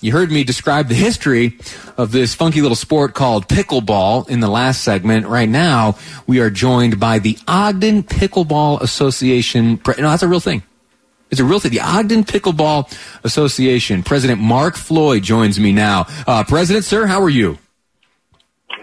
You heard me describe the history of this funky little sport called pickleball in the last segment. Right now, we are joined by the Ogden Pickleball Association. No, that's a real thing. It's a real thing. The Ogden Pickleball Association. President Mark Floyd joins me now. Uh, President, sir, how are you?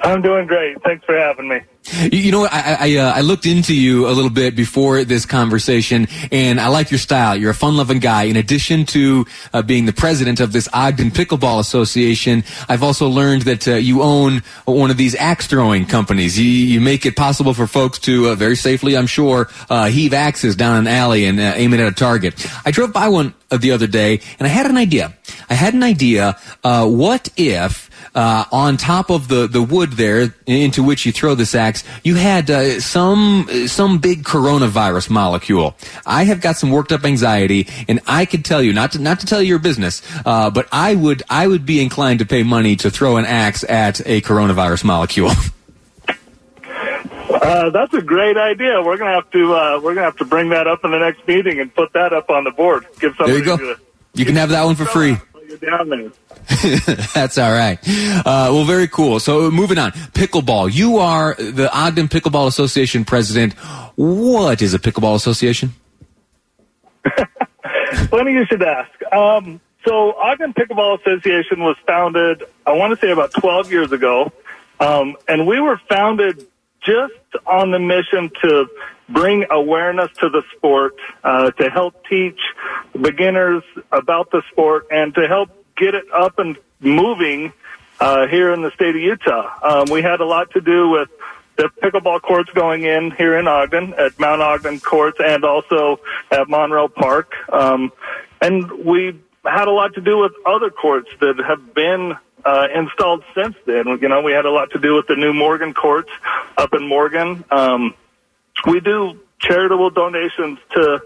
I'm doing great. Thanks for having me. You know, I I, uh, I, looked into you a little bit before this conversation, and I like your style. You're a fun-loving guy. In addition to uh, being the president of this Ogden Pickleball Association, I've also learned that uh, you own one of these axe throwing companies. You, you make it possible for folks to uh, very safely, I'm sure, uh, heave axes down an alley and uh, aim it at a target. I drove by one the other day, and I had an idea. I had an idea. what if uh, on top of the, the wood there into which you throw this axe, you had uh, some some big coronavirus molecule. I have got some worked up anxiety, and I could tell you not to not to tell you your business, uh, but I would I would be inclined to pay money to throw an axe at a coronavirus molecule. Uh, that's a great idea. We're gonna have to uh, we're gonna have to bring that up in the next meeting and put that up on the board. Give somebody there you go. To, you can have that one for free. Down there. That's all right. Uh, well, very cool. So moving on, pickleball. You are the Ogden Pickleball Association president. What is a pickleball association? Funny you should ask. Um, so Ogden Pickleball Association was founded, I want to say about 12 years ago. Um, and we were founded just on the mission to bring awareness to the sport, uh, to help teach beginners about the sport, and to help get it up and moving uh, here in the state of Utah. Um, we had a lot to do with the pickleball courts going in here in Ogden at Mount Ogden Courts and also at Monroe Park. Um, and we had a lot to do with other courts that have been uh, installed since then. You know, we had a lot to do with the new Morgan courts up in Morgan. Um, we do charitable donations to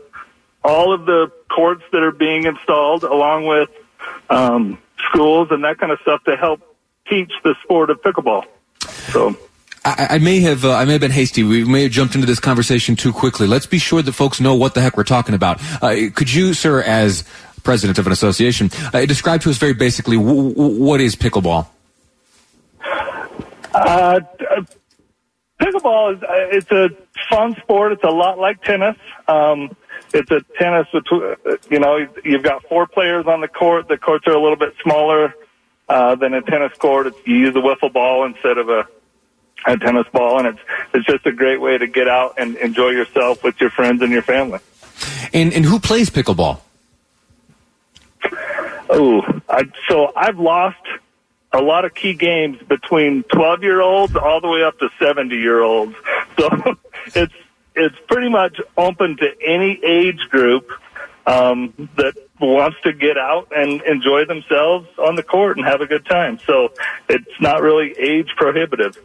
all of the courts that are being installed, along with um, schools and that kind of stuff to help teach the sport of pickleball. So. I, may have uh, I may have been hasty. We may have jumped into this conversation too quickly. Let's be sure that folks know what the heck we're talking about. Uh, could you, sir, as president of an association, uh, describe to us very basically w- w- what is pickleball? Uh, pickleball is uh, it's a fun sport. It's a lot like tennis. Um, it's a tennis. between You know, you've got four players on the court. The courts are a little bit smaller uh, than a tennis court. It's, you use a wiffle ball instead of a, a tennis ball, and it's it's just a great way to get out and enjoy yourself with your friends and your family. And and who plays pickleball? Oh, I, so I've lost a lot of key games between 12 year olds all the way up to 70 year olds. So it's it's pretty much open to any age group um, that wants to get out and enjoy themselves on the court and have a good time. So it's not really age prohibitive.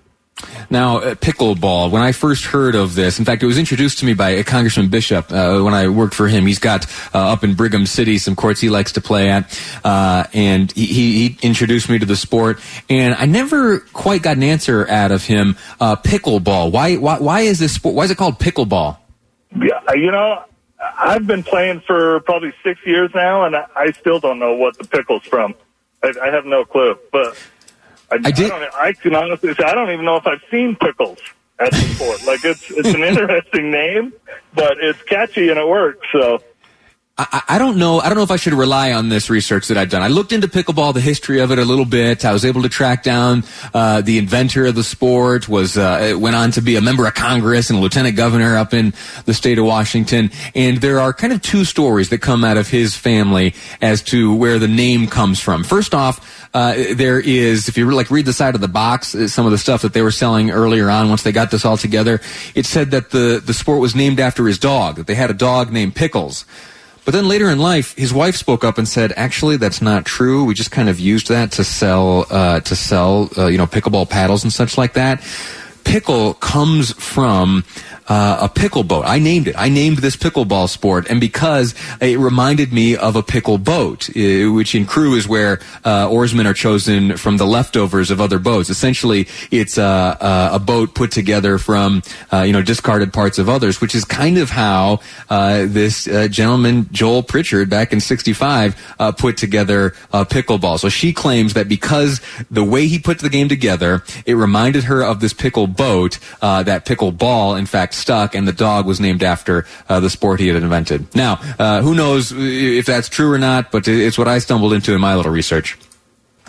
Now, uh, pickleball, when I first heard of this, in fact, it was introduced to me by a Congressman Bishop uh, when I worked for him. He's got uh, up in Brigham City some courts he likes to play at, uh, and he, he, introduced me to the sport. And I never quite got an answer out of him. Uh, pickleball, why, why, why is this sport? Why is it called pickleball? Yeah, you know, I've been playing for probably six years now, and I still don't know what the pickle's from. I, I have no clue, but I, I did. I, I, can honestly say I don't even know if I've seen pickles at the sport. like it's it's an interesting name, but it's catchy and it works. So. I, I, don't know. I don't know if I should rely on this research that I've done. I looked into pickleball, the history of it a little bit. I was able to track down uh, the inventor of the sport. Was uh, went on to be a member of Congress and lieutenant governor up in the state of Washington. And there are kind of two stories that come out of his family as to where the name comes from. First off, uh, there is, if you like read the side of the box, uh, some of the stuff that they were selling earlier on once they got this all together, it said that the, the sport was named after his dog, that they had a dog named Pickles. But then later in life, his wife spoke up and said, "Actually, that's not true. We just kind of used that to sell uh, to sell uh, you know pickleball paddles and such like that." Pickle comes from uh, a pickle boat. I named it. I named this pickleball sport, and because it reminded me of a pickle boat, uh, which in crew is where uh, oarsmen are chosen from the leftovers of other boats. Essentially, it's uh, uh a boat put together from uh, you know discarded parts of others, which is kind of how this gentleman Joel Pritchard back in '65 put together pickleball. So she claims that because the way he put the game together, it reminded her of this pickle boat, that pickle ball, in fact stuck, and the dog was named after uh, the sport he had invented. Now, uh, who knows if that's true or not, but it's what I stumbled into in my little research.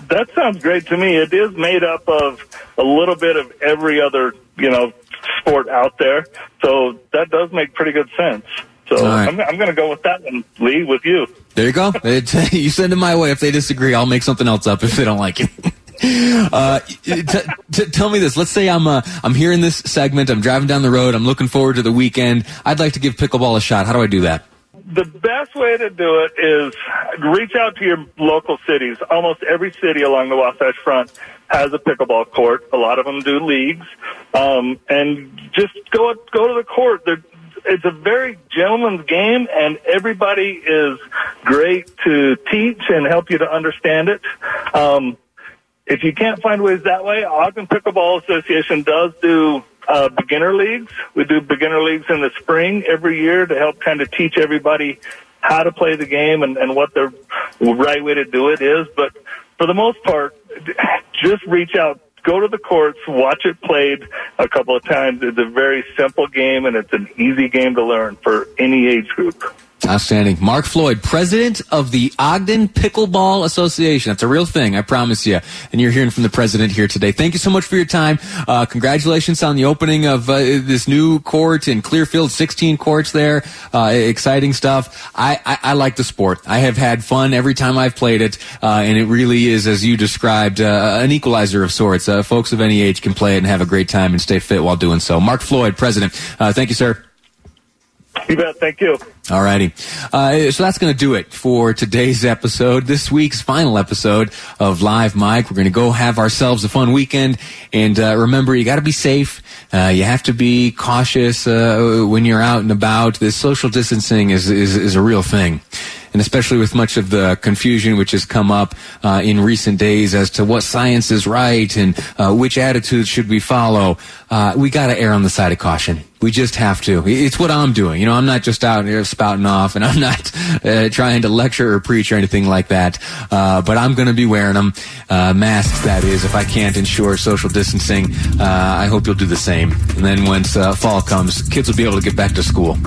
That sounds great to me. It is made up of a little bit of every other, you know, sport out there. So that does make pretty good sense. So right. I'm, I'm going to go with that one, Lee, with you. There you go. It, you send it my way. If they disagree, I'll make something else up if they don't like it. Uh, t- t- tell me this. Let's say I'm uh, I'm here in this segment. I'm driving down the road. I'm looking forward to the weekend. I'd like to give pickleball a shot. How do I do that? The best way to do it is reach out to your local cities. Almost every city along the Wasatch Front has a pickleball court. A lot of them do leagues, um, and just go go to the court. They're, it's a very gentleman's game, and everybody is great to teach and help you to understand it. Um, if you can't find ways that way, Ogden Pickleball Association does do uh, beginner leagues. We do beginner leagues in the spring every year to help kind of teach everybody how to play the game and, and what the right way to do it is. But for the most part, just reach out, go to the courts, watch it played a couple of times. It's a very simple game and it's an easy game to learn for any age group. Outstanding. Mark Floyd, president of the Ogden Pickleball Association. That's a real thing, I promise you. And you're hearing from the president here today. Thank you so much for your time. Uh, congratulations on the opening of uh, this new court in Clearfield, 16 courts there. Uh, exciting stuff. I, I, I, like the sport. I have had fun every time I've played it. Uh, and it really is, as you described, uh, an equalizer of sorts. Uh, folks of any age can play it and have a great time and stay fit while doing so. Mark Floyd, president. thank you, sir. You bet. Thank you. All righty. Uh, so that's going to do it for today's episode, this week's final episode of Live Mic. We're going to go have ourselves a fun weekend. And uh, remember, you got to be safe. Uh, you have to be cautious uh, when you're out and about. This social distancing is, is, is a real thing and especially with much of the confusion which has come up uh, in recent days as to what science is right and uh, which attitudes should we follow, uh, we got to err on the side of caution. We just have to. It's what I'm doing. You know, I'm not just out here spouting off, and I'm not uh, trying to lecture or preach or anything like that. Uh, but I'm going to be wearing them, uh, masks. That is, if I can't ensure social distancing, I hope you'll do the same. And then once fall comes, kids will be able to get back to school.